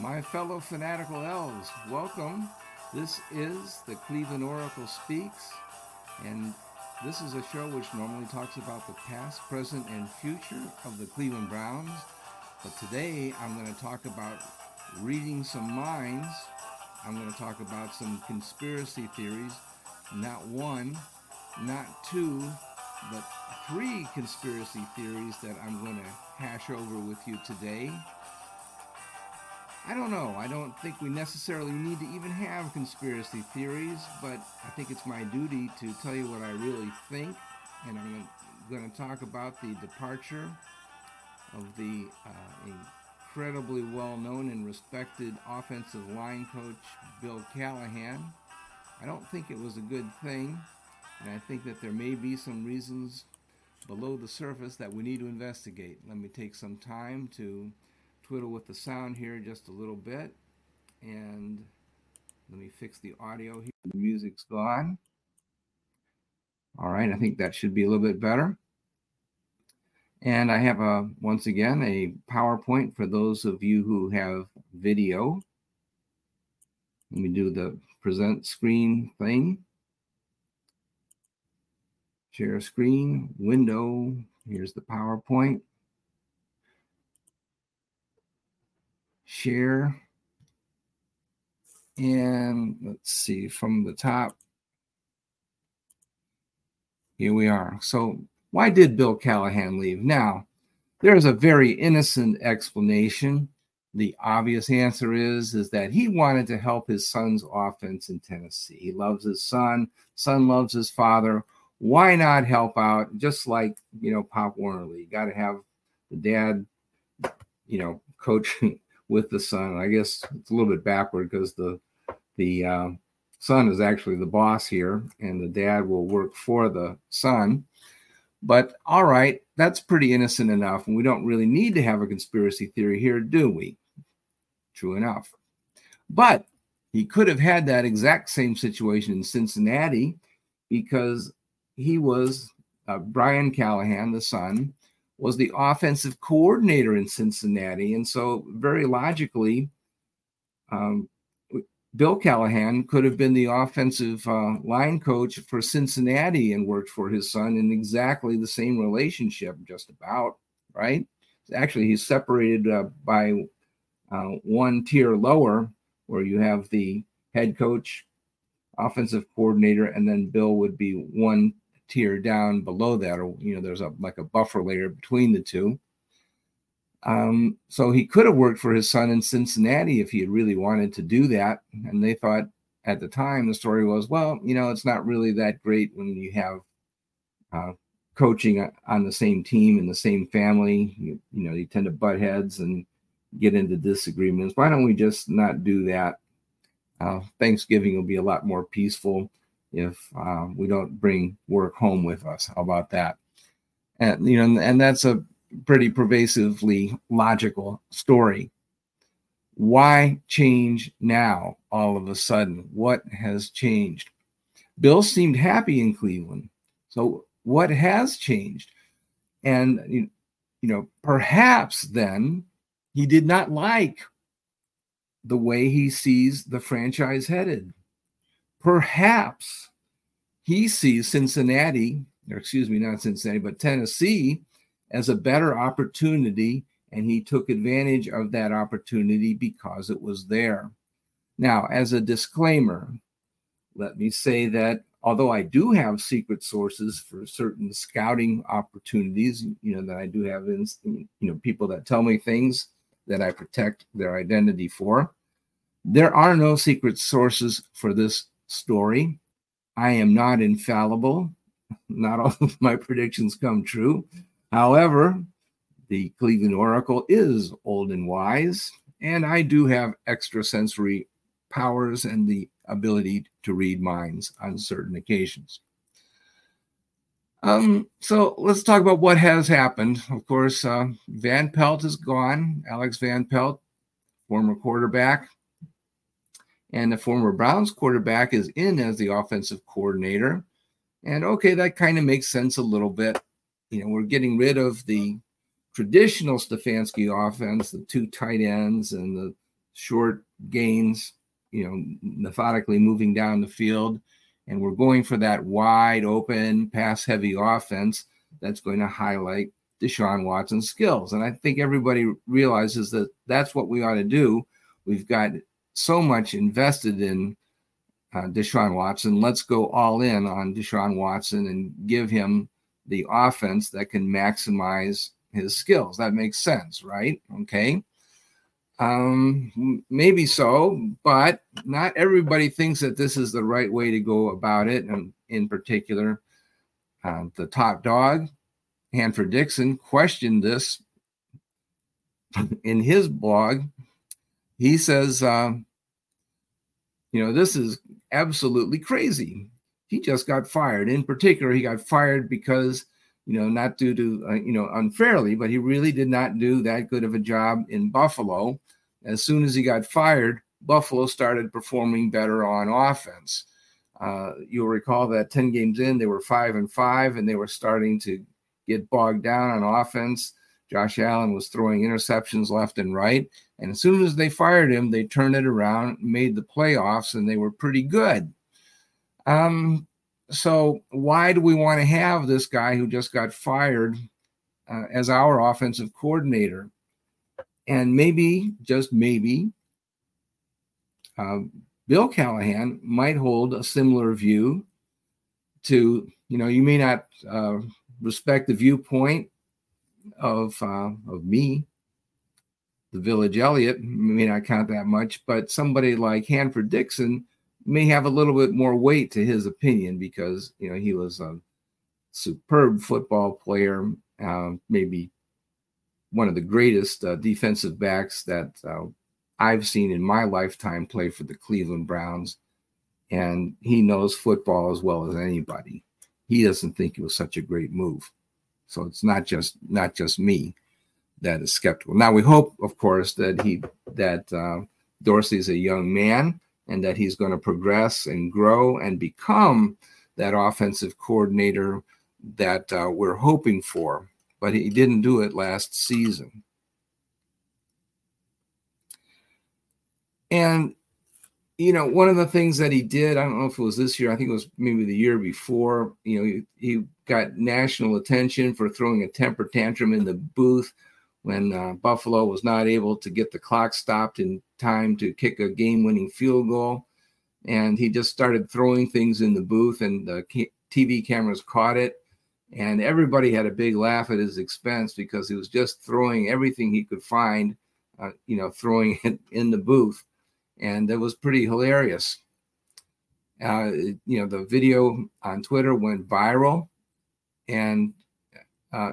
My fellow fanatical elves, welcome. This is the Cleveland Oracle Speaks, and this is a show which normally talks about the past, present, and future of the Cleveland Browns. But today I'm going to talk about reading some minds. I'm going to talk about some conspiracy theories. Not one, not two, but three conspiracy theories that I'm going to hash over with you today. I don't know. I don't think we necessarily need to even have conspiracy theories, but I think it's my duty to tell you what I really think. And I'm going to talk about the departure of the uh, incredibly well known and respected offensive line coach, Bill Callahan. I don't think it was a good thing, and I think that there may be some reasons below the surface that we need to investigate. Let me take some time to twiddle with the sound here just a little bit. And let me fix the audio here. The music's gone. All right, I think that should be a little bit better. And I have a once again a PowerPoint for those of you who have video. Let me do the present screen thing. Share screen, window. Here's the PowerPoint. Share. And let's see from the top. Here we are. So, why did Bill Callahan leave? Now, there's a very innocent explanation. The obvious answer is is that he wanted to help his son's offense in Tennessee. He loves his son. Son loves his father. Why not help out? Just like you know, Pop Warner Lee. Got to have the dad, you know, coaching with the son. I guess it's a little bit backward because the the uh, son is actually the boss here, and the dad will work for the son. But all right, that's pretty innocent enough, and we don't really need to have a conspiracy theory here, do we? True enough. But he could have had that exact same situation in Cincinnati because he was uh, Brian Callahan, the son, was the offensive coordinator in Cincinnati. And so, very logically, um, Bill Callahan could have been the offensive uh, line coach for Cincinnati and worked for his son in exactly the same relationship, just about, right? Actually, he's separated uh, by uh, one tier lower, where you have the head coach, offensive coordinator, and then Bill would be one tier down below that, or you know, there's a like a buffer layer between the two. Um, so he could have worked for his son in Cincinnati if he had really wanted to do that. And they thought at the time the story was, well, you know, it's not really that great when you have uh, coaching on the same team in the same family. You, you know, you tend to butt heads and get into disagreements. Why don't we just not do that? Uh, Thanksgiving will be a lot more peaceful if uh, we don't bring work home with us. How about that? And you know, and that's a pretty pervasively logical story. Why change now all of a sudden? What has changed? Bill seemed happy in Cleveland. So what has changed? And you know, perhaps then he did not like the way he sees the franchise headed. Perhaps he sees Cincinnati, or excuse me, not Cincinnati, but Tennessee as a better opportunity, and he took advantage of that opportunity because it was there. Now, as a disclaimer, let me say that although I do have secret sources for certain scouting opportunities, you know, that I do have, in, you know, people that tell me things that I protect their identity for. There are no secret sources for this story. I am not infallible. Not all of my predictions come true. However, the Cleveland Oracle is old and wise, and I do have extrasensory powers and the ability to read minds on certain occasions. Um, so let's talk about what has happened. Of course, uh, Van Pelt is gone. Alex Van Pelt, former quarterback, and the former Browns quarterback is in as the offensive coordinator. And okay, that kind of makes sense a little bit you know, we're getting rid of the traditional Stefanski offense, the two tight ends and the short gains, you know, methodically moving down the field. And we're going for that wide open, pass heavy offense that's going to highlight Deshaun Watson's skills. And I think everybody realizes that that's what we ought to do. We've got so much invested in uh, Deshaun Watson. Let's go all in on Deshaun Watson and give him the offense that can maximize his skills. That makes sense, right? Okay. Um, maybe so, but not everybody thinks that this is the right way to go about it. And in particular, uh, the top dog, Hanford Dixon, questioned this in his blog. He says, uh, you know, this is absolutely crazy he just got fired. In particular, he got fired because, you know, not due to, uh, you know, unfairly, but he really did not do that good of a job in Buffalo. As soon as he got fired, Buffalo started performing better on offense. Uh, you'll recall that 10 games in, they were five and five, and they were starting to get bogged down on offense. Josh Allen was throwing interceptions left and right. And as soon as they fired him, they turned it around, made the playoffs, and they were pretty good. Um, so why do we want to have this guy who just got fired uh, as our offensive coordinator? And maybe, just maybe, uh, Bill Callahan might hold a similar view to, you know, you may not uh, respect the viewpoint of uh, of me, the Village Elliot, may not count that much, but somebody like Hanford Dixon may have a little bit more weight to his opinion because you know he was a superb football player, uh, maybe one of the greatest uh, defensive backs that uh, I've seen in my lifetime play for the Cleveland Browns, and he knows football as well as anybody. He doesn't think it was such a great move, so it's not just not just me that is skeptical. Now we hope, of course, that he that uh, Dorsey is a young man and that he's going to progress and grow and become that offensive coordinator that uh, we're hoping for. But he didn't do it last season. And, you know, one of the things that he did, I don't know if it was this year, I think it was maybe the year before, you know, he, he got national attention for throwing a temper tantrum in the booth when uh, Buffalo was not able to get the clock stopped in time to kick a game winning field goal. And he just started throwing things in the booth, and the TV cameras caught it, and everybody had a big laugh at his expense because he was just throwing everything he could find, uh, you know, throwing it in the booth, and it was pretty hilarious. Uh, you know, the video on Twitter went viral, and uh,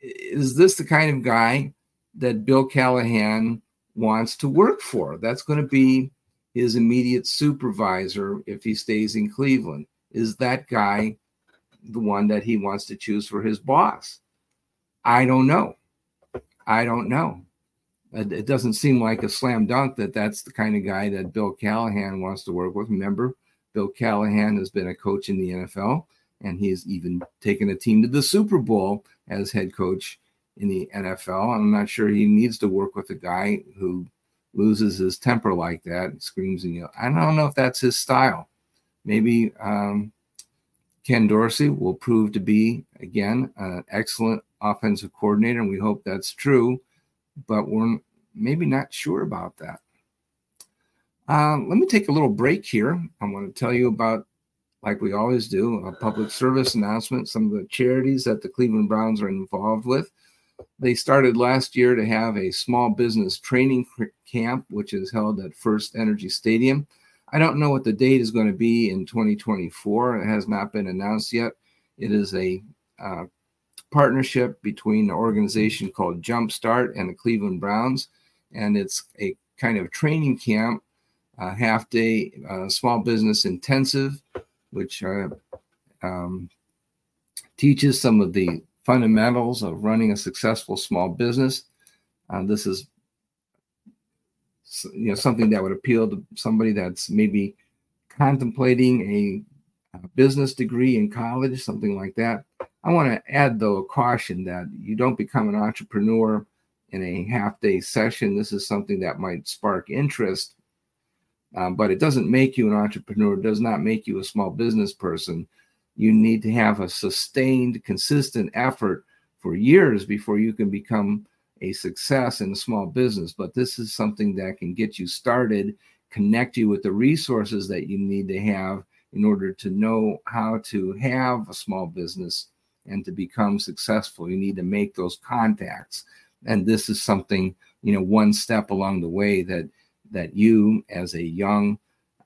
is this the kind of guy that Bill Callahan wants to work for? That's going to be his immediate supervisor if he stays in Cleveland. Is that guy the one that he wants to choose for his boss? I don't know. I don't know. It doesn't seem like a slam dunk that that's the kind of guy that Bill Callahan wants to work with. Remember, Bill Callahan has been a coach in the NFL, and he's even taken a team to the Super Bowl as head coach in the NFL. I'm not sure he needs to work with a guy who loses his temper like that and screams and yells. I don't know if that's his style. Maybe um, Ken Dorsey will prove to be, again, an excellent offensive coordinator, and we hope that's true, but we're maybe not sure about that. Um, let me take a little break here. I want to tell you about, like we always do, a public service announcement, some of the charities that the Cleveland Browns are involved with. They started last year to have a small business training camp, which is held at First Energy Stadium. I don't know what the date is going to be in 2024. It has not been announced yet. It is a uh, partnership between an organization called Jumpstart and the Cleveland Browns, and it's a kind of training camp, uh, half day uh, small business intensive, which uh, um, teaches some of the fundamentals of running a successful small business. Uh, this is you know something that would appeal to somebody that's maybe contemplating a, a business degree in college, something like that. I want to add though a caution that you don't become an entrepreneur in a half day session. This is something that might spark interest, um, but it doesn't make you an entrepreneur. It does not make you a small business person you need to have a sustained, consistent effort for years before you can become a success in a small business. But this is something that can get you started, connect you with the resources that you need to have in order to know how to have a small business and to become successful. You need to make those contacts. And this is something, you know, one step along the way that that you as a young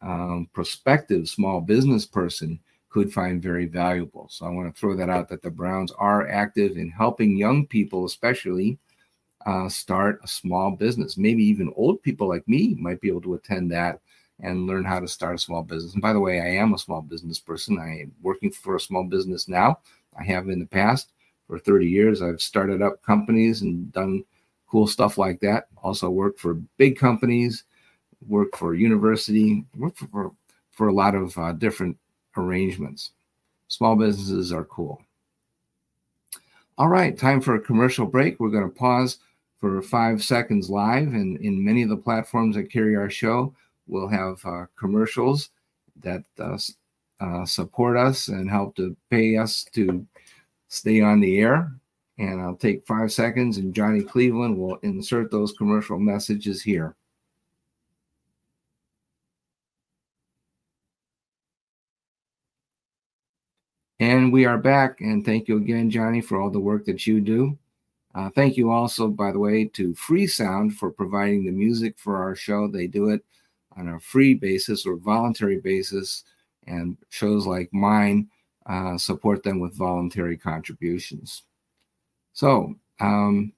um, prospective small business person could find very valuable. So I want to throw that out that the Browns are active in helping young people, especially, uh, start a small business. Maybe even old people like me might be able to attend that and learn how to start a small business. And by the way, I am a small business person. I am working for a small business now. I have in the past for 30 years. I've started up companies and done cool stuff like that. Also worked for big companies, worked for university, worked for, for, a lot of uh, different arrangements. Small businesses are cool. All right, time for a commercial break. We're going to pause for five seconds live. And in many of the platforms that carry our show, we'll have uh, commercials that uh, uh, support us and help to pay us to stay on the air. And I'll take five seconds, and Johnny Cleveland will insert those commercial messages here. And we are back. And thank you again, Johnny, for all the work that you do. Uh, thank you also, by the way, to Freesound for providing the music for our show. They do it on a free basis or voluntary basis, and shows like mine uh, support them with voluntary contributions. So, um,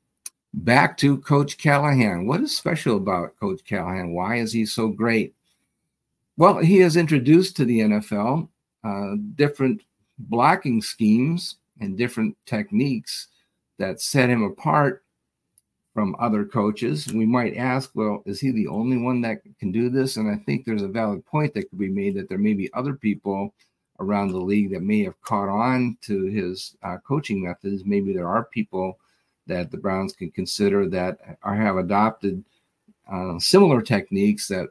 back to Coach Callahan. What is special about Coach Callahan? Why is he so great? Well, he has introduced to the NFL uh, different blocking schemes and different techniques that set him apart from other coaches. We might ask, well, is he the only one that can do this? And I think there's a valid point that could be made that there may be other people around the league that may have caught on to his uh, coaching methods. Maybe there are people that the Browns can consider that are have adopted uh, similar techniques that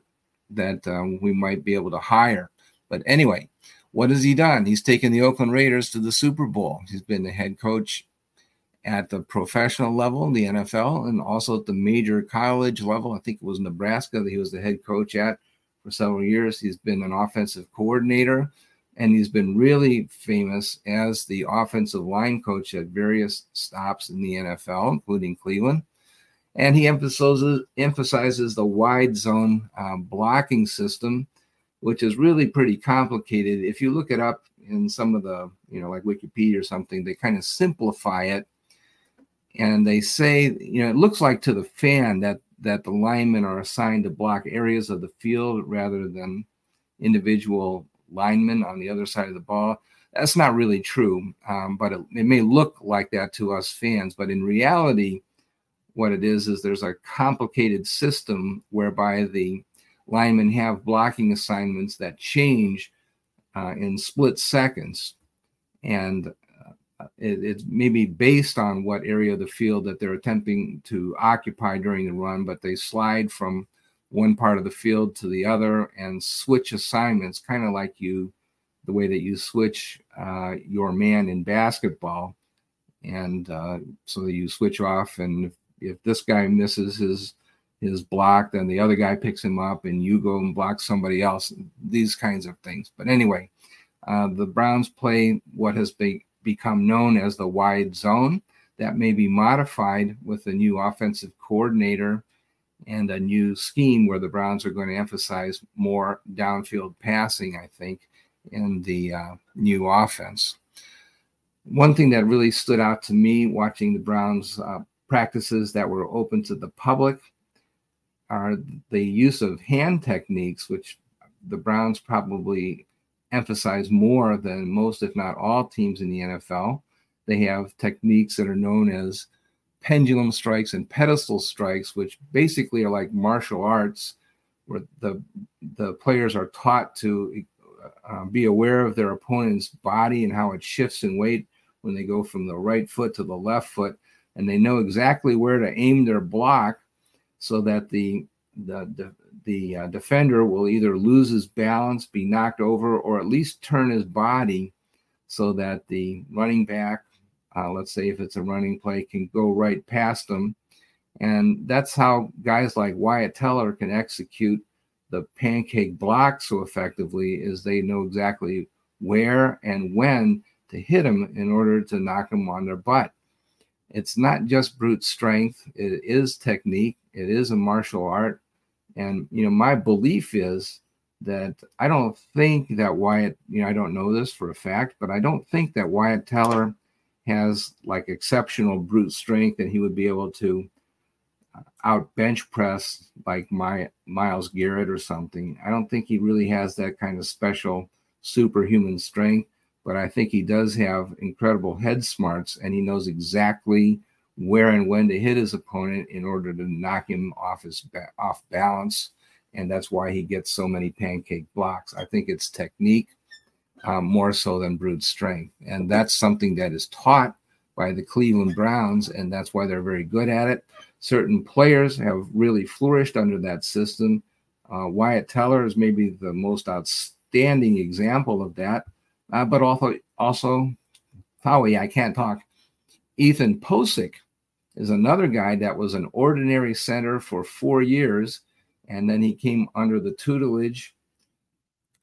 that um, we might be able to hire. But anyway, what has he done? He's taken the Oakland Raiders to the Super Bowl. He's been the head coach at the professional level in the NFL and also at the major college level. I think it was Nebraska that he was the head coach at for several years. He's been an offensive coordinator and he's been really famous as the offensive line coach at various stops in the NFL, including Cleveland. And he emphasizes emphasizes the wide zone uh, blocking system, which is really pretty complicated. If you look it up in some of the, you know, like Wikipedia or something, they kind of simplify it, and they say, you know, it looks like to the fan that that the linemen are assigned to block areas of the field rather than individual linemen on the other side of the ball. That's not really true, um, but it, it may look like that to us fans. But in reality, what it is is there's a complicated system whereby the linemen have blocking assignments that change uh, in split seconds, and it, it's maybe based on what area of the field that they're attempting to occupy during the run, but they slide from one part of the field to the other and switch assignments, kind of like you, the way that you switch uh, your man in basketball. And uh, so you switch off, and if, if this guy misses his his block, then the other guy picks him up, and you go and block somebody else. These kinds of things. But anyway, uh, the Browns play what has be, become known as the wide zone. That may be modified with a new offensive coordinator and a new scheme where the Browns are going to emphasize more downfield passing, I think, in the uh, new offense. One thing that really stood out to me watching the Browns uh, practices that were open to the public are the use of hand techniques, which the Browns probably emphasize more than most, if not all, teams in the NFL. They have techniques that are known as pendulum strikes and pedestal strikes, which basically are like martial arts, where the the players are taught to uh, be aware of their opponent's body and how it shifts in weight when they go from the right foot to the left foot, and they know exactly where to aim their block so that the the the, the uh, defender will either lose his balance, be knocked over, or at least turn his body so that the running back uh, let's say if it's a running play, can go right past him. And that's how guys like Wyatt Teller can execute the pancake block so effectively is they know exactly where and when to hit him in order to knock him on their butt. It's not just brute strength, it is technique, it is a martial art. And, you know, my belief is that I don't think that Wyatt, you know, I don't know this for a fact, but I don't think that Wyatt Teller has like exceptional brute strength and he would be able to uh, out bench press like my Myles Garrett or something. I don't think he really has that kind of special superhuman strength, but I think he does have incredible head smarts and he knows exactly where and when to hit his opponent in order to knock him off his ba- off balance and that's why he gets so many pancake blocks. I think it's technique um, more so than brute strength. And that's something that is taught by the Cleveland Browns, and that's why they're very good at it. Certain players have really flourished under that system. Uh, Wyatt Teller is maybe the most outstanding example of that, uh, but also also Howie, I can't talk. Ethan Pocic is another guy that was an ordinary center for four years, and then he came under the tutelage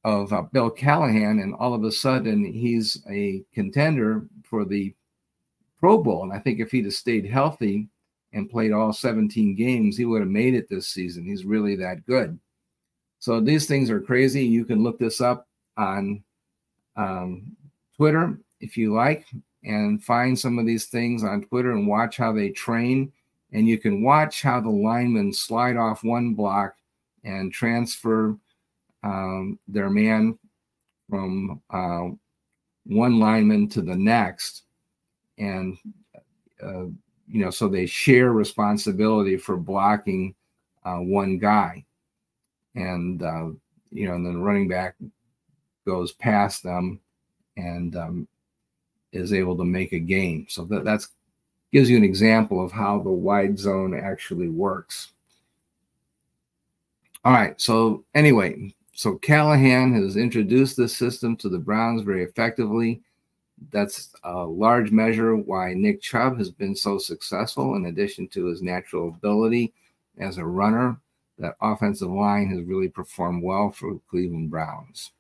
of uh, Bill Callahan, and all of a sudden he's a contender for the Pro Bowl. And I think if he'd have stayed healthy and played all 17 games, he would have made it this season. He's really that good. So these things are crazy. You can look this up on um, Twitter if you like and find some of these things on Twitter and watch how they train. And you can watch how the linemen slide off one block and transfer um, their man from uh, one lineman to the next, and uh, you know, so they share responsibility for blocking uh, one guy, and uh, you know, and then the running back goes past them and um, is able to make a gain. So that that's gives you an example of how the wide zone actually works. All right. So anyway, so Callahan has introduced this system to the Browns very effectively. That's a large measure why Nick Chubb has been so successful, in addition to his natural ability as a runner. That offensive line has really performed well for Cleveland Browns.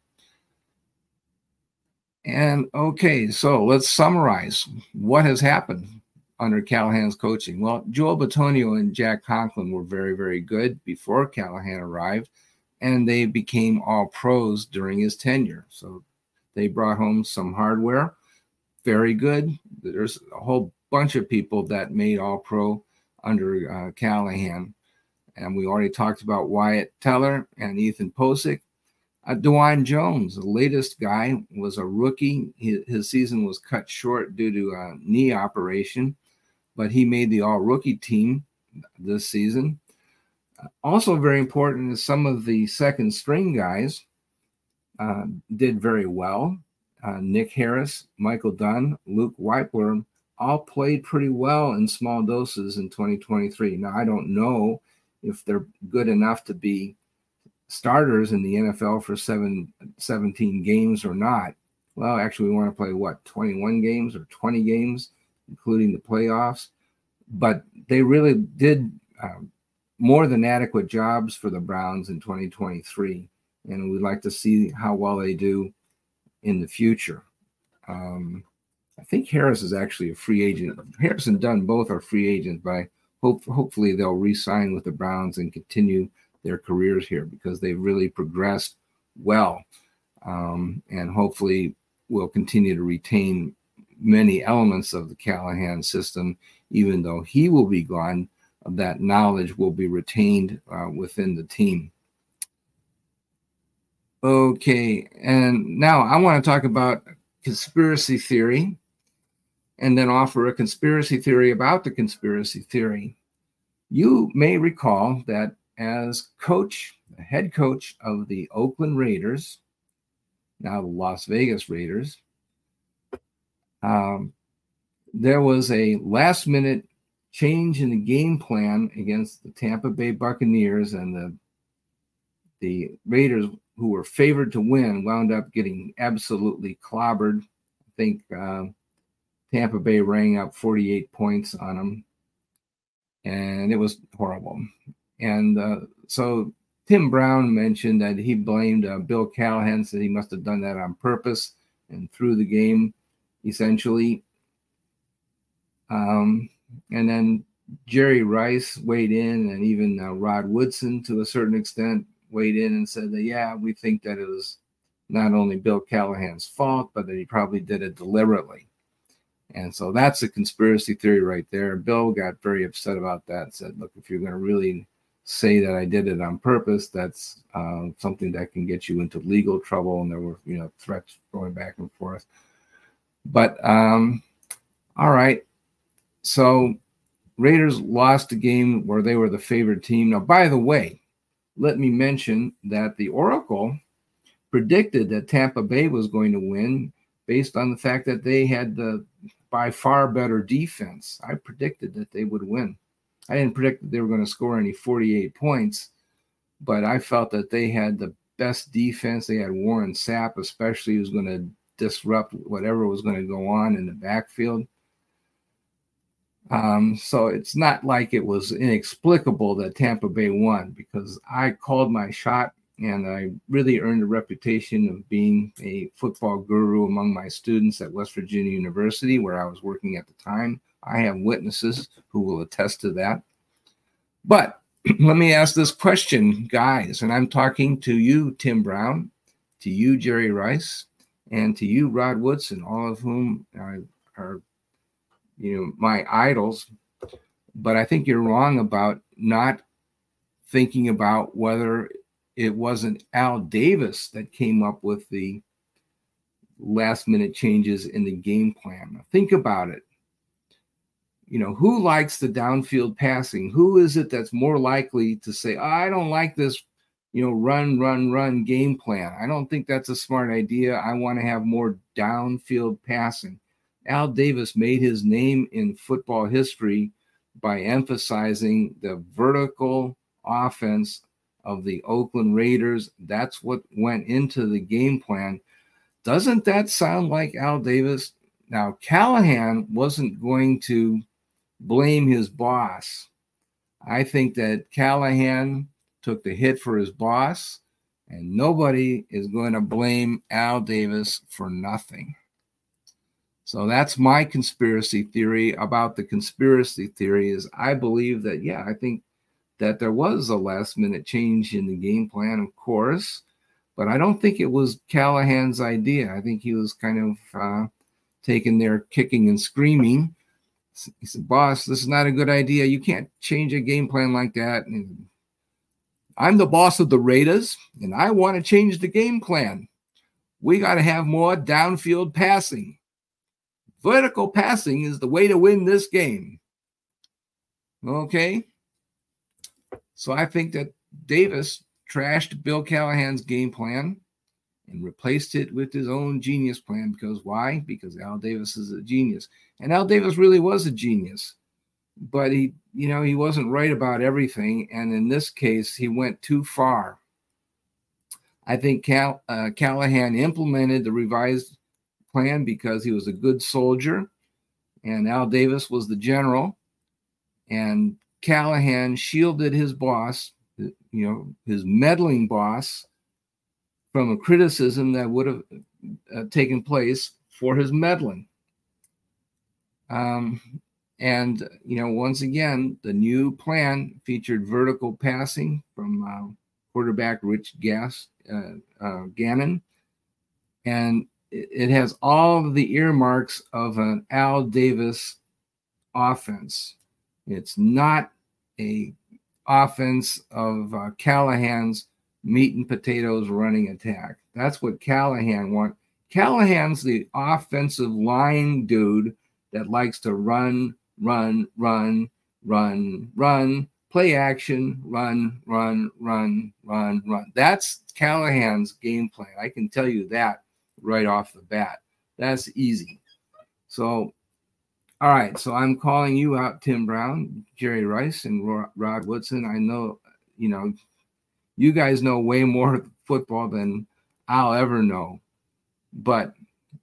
And okay, so let's summarize what has happened under Callahan's coaching. Well, Joel Bitonio and Jack Conklin were very, very good before Callahan arrived, and they became all pros during his tenure. So they brought home some hardware. Very good. There's a whole bunch of people that made all pro under uh, Callahan. And we already talked about Wyatt Teller and Ethan Pocic. Uh, Dawand Jones, the latest guy, was a rookie. His, his season was cut short due to a knee operation, but he made the all rookie team this season. Also, very important is some of the second string guys uh, did very well. Uh, Nick Harris, Michael Dunn, Luke Wypler all played pretty well in small doses in 2023. Now, I don't know if they're good enough to be starters in the NFL for seven, 17 games or not. Well, actually, we want to play what, 21 games or 20 games, including the playoffs. But they really did um, more than adequate jobs for the Browns in 2023. And we'd like to see how well they do in the future. Um, I think Harris is actually a free agent. Harris and Dunn both are free agents, but I hope hopefully they'll re-sign with the Browns and continue their careers here because they've really progressed well, um, and hopefully will continue to retain many elements of the Callahan system, even though he will be gone. That knowledge will be retained uh, within the team. Okay, and now I want to talk about conspiracy theory and then offer a conspiracy theory about the conspiracy theory. You may recall that as coach, head coach of the Oakland Raiders, now the Las Vegas Raiders, um, there was a last minute change in the game plan against the Tampa Bay Buccaneers, and the the Raiders, who were favored to win, wound up getting absolutely clobbered. I think uh, Tampa Bay rang up 48 points on them, and it was horrible. And uh, so Tim Brown mentioned that he blamed uh, Bill Callahan, said he must have done that on purpose and threw the game, essentially. Um, and then Jerry Rice weighed in, and even uh, Rod Woodson, to a certain extent, weighed in and said that, yeah, we think that it was not only Bill Callahan's fault, but that he probably did it deliberately. And so that's a conspiracy theory right there. Bill got very upset about that said, look, if you're going to really say that I did it on purpose, that's uh, something that can get you into legal trouble. And there were, you know, threats going back and forth. But um, all right. So Raiders lost a game where they were the favored team. Now, by the way, let me mention that the Oracle predicted that Tampa Bay was going to win based on the fact that they had the by far better defense. I predicted that they would win. I didn't predict that they were going to score any 48 points, but I felt that they had the best defense. They had Warren Sapp, especially, who's going to disrupt whatever was going to go on in the backfield. Um, so it's not like it was inexplicable that Tampa Bay won because I called my shot and I really earned a reputation of being a football guru among my students at West Virginia University, where I was working at the time. I have witnesses who will attest to that. But let me ask this question, guys, and I'm talking to you, Tim Brown, to you, Jerry Rice, and to you, Rod Woodson, all of whom are, are you know, my idols. But I think you're wrong about not thinking about whether it wasn't Al Davis that came up with the last minute changes in the game plan. Think about it. You know, who likes the downfield passing? Who is it that's more likely to say, oh, I don't like this, you know, run, run, run game plan? I don't think that's a smart idea. I want to have more downfield passing. Al Davis made his name in football history by emphasizing the vertical offense of the Oakland Raiders. That's what went into the game plan. Doesn't that sound like Al Davis? Now, Callahan wasn't going to blame his boss. I think that Callahan took the hit for his boss And nobody is going to blame Al Davis for nothing. So that's my conspiracy theory about the conspiracy theory is I believe that yeah, I think that there was a last minute change in the game plan, of course, but I don't think it was Callahan's idea. I think he was kind of uh, taken there kicking and screaming. He said, "Boss, this is not a good idea. You can't change a game plan like that." And I'm the boss of the Raiders, and I want to change the game plan. We got to have more downfield passing. Vertical passing is the way to win this game. Okay. So I think that Davis trashed Bill Callahan's game plan and replaced it with his own genius plan. Because why? Because Al Davis is a genius. And Al Davis really was a genius. But he, you know, he wasn't right about everything. And in this case, he went too far. I think Cal, uh, Callahan implemented the revised plan because he was a good soldier, and Al Davis was the general, and Callahan shielded his boss, you know, his meddling boss, from a criticism that would have uh, taken place for his meddling. Um, and you know, once again, the new plan featured vertical passing from uh, quarterback Rich Gas uh, uh Gannon, and it has all the earmarks of an Al Davis offense. It's not a offense of uh, Callahan's meat and potatoes running attack. That's what Callahan want. Callahan's the offensive line dude that likes to run, run, run, run, run, play action, run, run, run, run, run. That's Callahan's game plan. I can tell you that right off the bat. That's easy. So, all right. So I'm calling you out, Tim Brown, Jerry Rice, and Rod Woodson. I know, you know, you guys know way more football than I'll ever know. But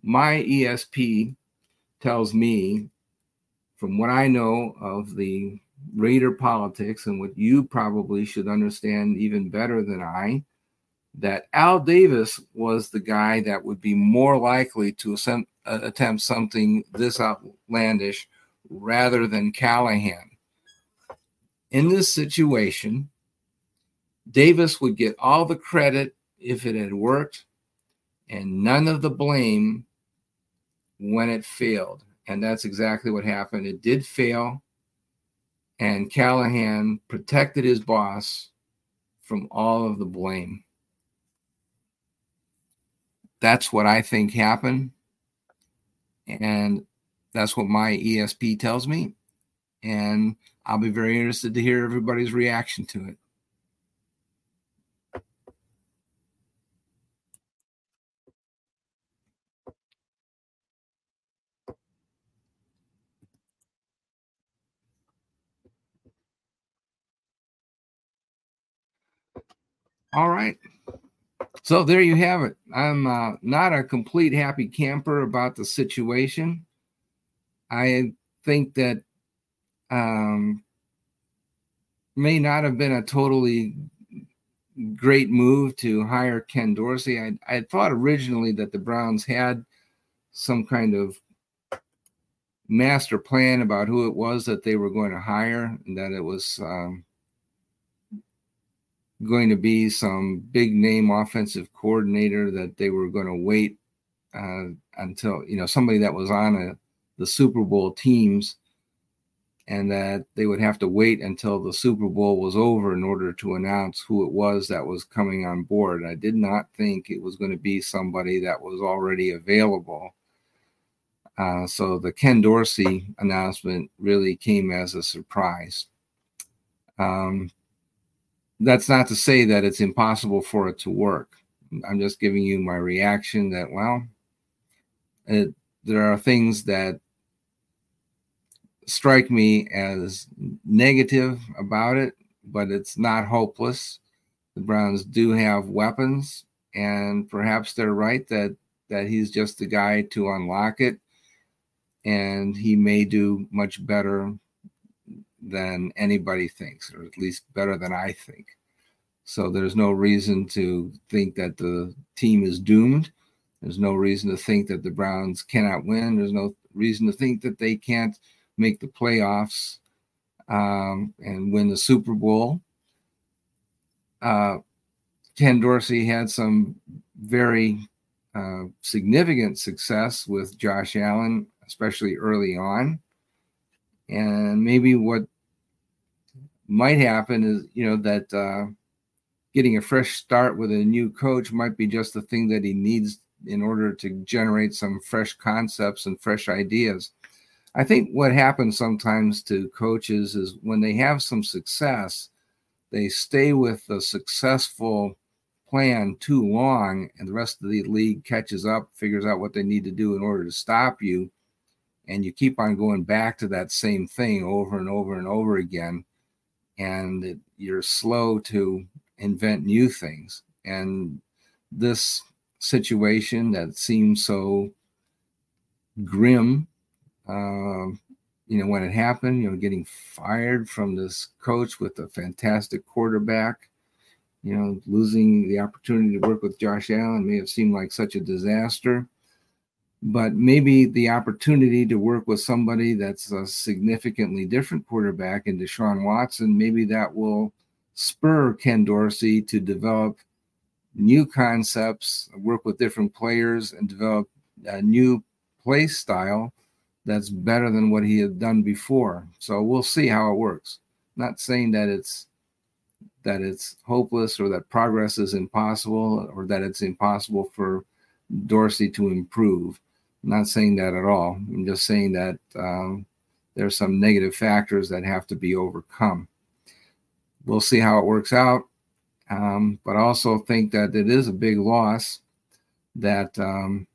my ESP tells me, from what I know of the Raider politics and what you probably should understand even better than I, that Al Davis was the guy that would be more likely to attempt, uh, attempt something this outlandish rather than Callahan. In this situation, Davis would get all the credit if it had worked and none of the blame when it failed. And that's exactly what happened. It did fail, and Callahan protected his boss from all of the blame. That's what I think happened. And that's what my ESP tells me. And I'll be very interested to hear everybody's reaction to it. All right. So there you have it. I'm uh, not a complete happy camper about the situation. I think that um, may not have been a totally great move to hire Ken Dorsey. I, I thought originally that the Browns had some kind of master plan about who it was that they were going to hire, and that it was um, going to be some big name offensive coordinator that they were going to wait uh, until you know somebody that was on a, the Super Bowl teams, and that they would have to wait until the Super Bowl was over in order to announce who it was that was coming on board. I did not think it was going to be somebody that was already available. Uh, so the Ken Dorsey announcement really came as a surprise. Um, that's not to say that it's impossible for it to work. I'm just giving you my reaction that, well, it, there are things that strike me as negative about it, but it's not hopeless. The Browns do have weapons, and perhaps they're right that that he's just the guy to unlock it, and he may do much better than anybody thinks, or at least better than I think. So there's no reason to think that the team is doomed. There's no reason to think that the Browns cannot win. There's no reason to think that they can't make the playoffs um, and win the Super Bowl. Uh, Ken Dorsey had some very uh, significant success with Josh Allen, especially early on. And maybe what might happen is, you know, that uh, getting a fresh start with a new coach might be just the thing that he needs in order to generate some fresh concepts and fresh ideas. I think what happens sometimes to coaches is when they have some success, they stay with the successful plan too long and the rest of the league catches up, figures out what they need to do in order to stop you. And you keep on going back to that same thing over and over and over again. And it, you're slow to invent new things. And this situation that seems so grim, uh, you know, when it happened, you know, getting fired from this coach with a fantastic quarterback you know, losing the opportunity to work with Josh Allen may have seemed like such a disaster, but maybe the opportunity to work with somebody that's a significantly different quarterback in Deshaun Watson, maybe that will spur Ken Dorsey to develop new concepts, work with different players, and develop a new play style that's better than what he had done before. So we'll see how it works. Not saying that it's that it's hopeless or that progress is impossible or that it's impossible for Dorsey to improve. Not saying that at all. I'm just saying that um, there are some negative factors that have to be overcome. We'll see how it works out. Um, but I also think that it is a big loss that um,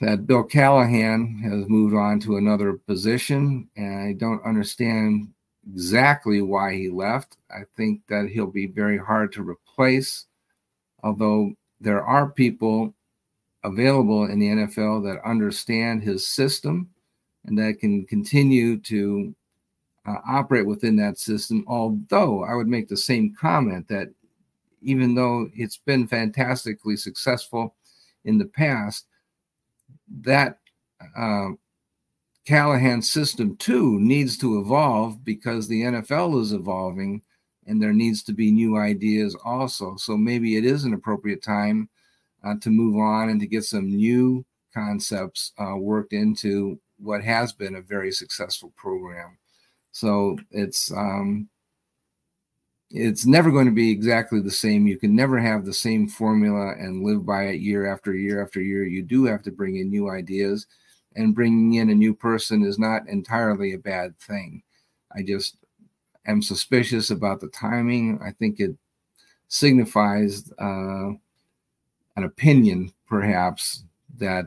that Bill Callahan has moved on to another position, and I don't understand exactly why he left. I think that he'll be very hard to replace, although there are people available in the NFL that understand his system and that can continue to uh, operate within that system. Although I would make the same comment that even though it's been fantastically successful in the past, that uh, Callahan's system too needs to evolve because the NFL is evolving and there needs to be new ideas also. So maybe it is an appropriate time uh, to move on and to get some new concepts uh, worked into what has been a very successful program. So it's um, it's never going to be exactly the same. You can never have the same formula and live by it year after year after year. You do have to bring in new ideas and bringing in a new person is not entirely a bad thing. I just am suspicious about the timing. I think it signifies uh, an opinion, perhaps, that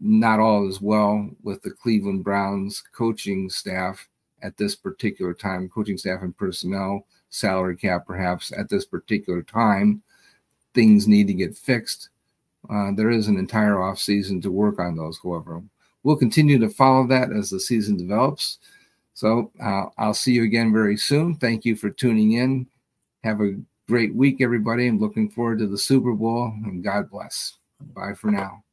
not all is well with the Cleveland Browns coaching staff at this particular time, coaching staff and personnel, salary cap, perhaps at this particular time. Things need to get fixed. Uh, there is an entire off season to work on those, however. We'll continue to follow that as the season develops. So uh, I'll see you again very soon. Thank you for tuning in. Have a great week, everybody. I'm looking forward to the Super Bowl and God bless. Bye for now.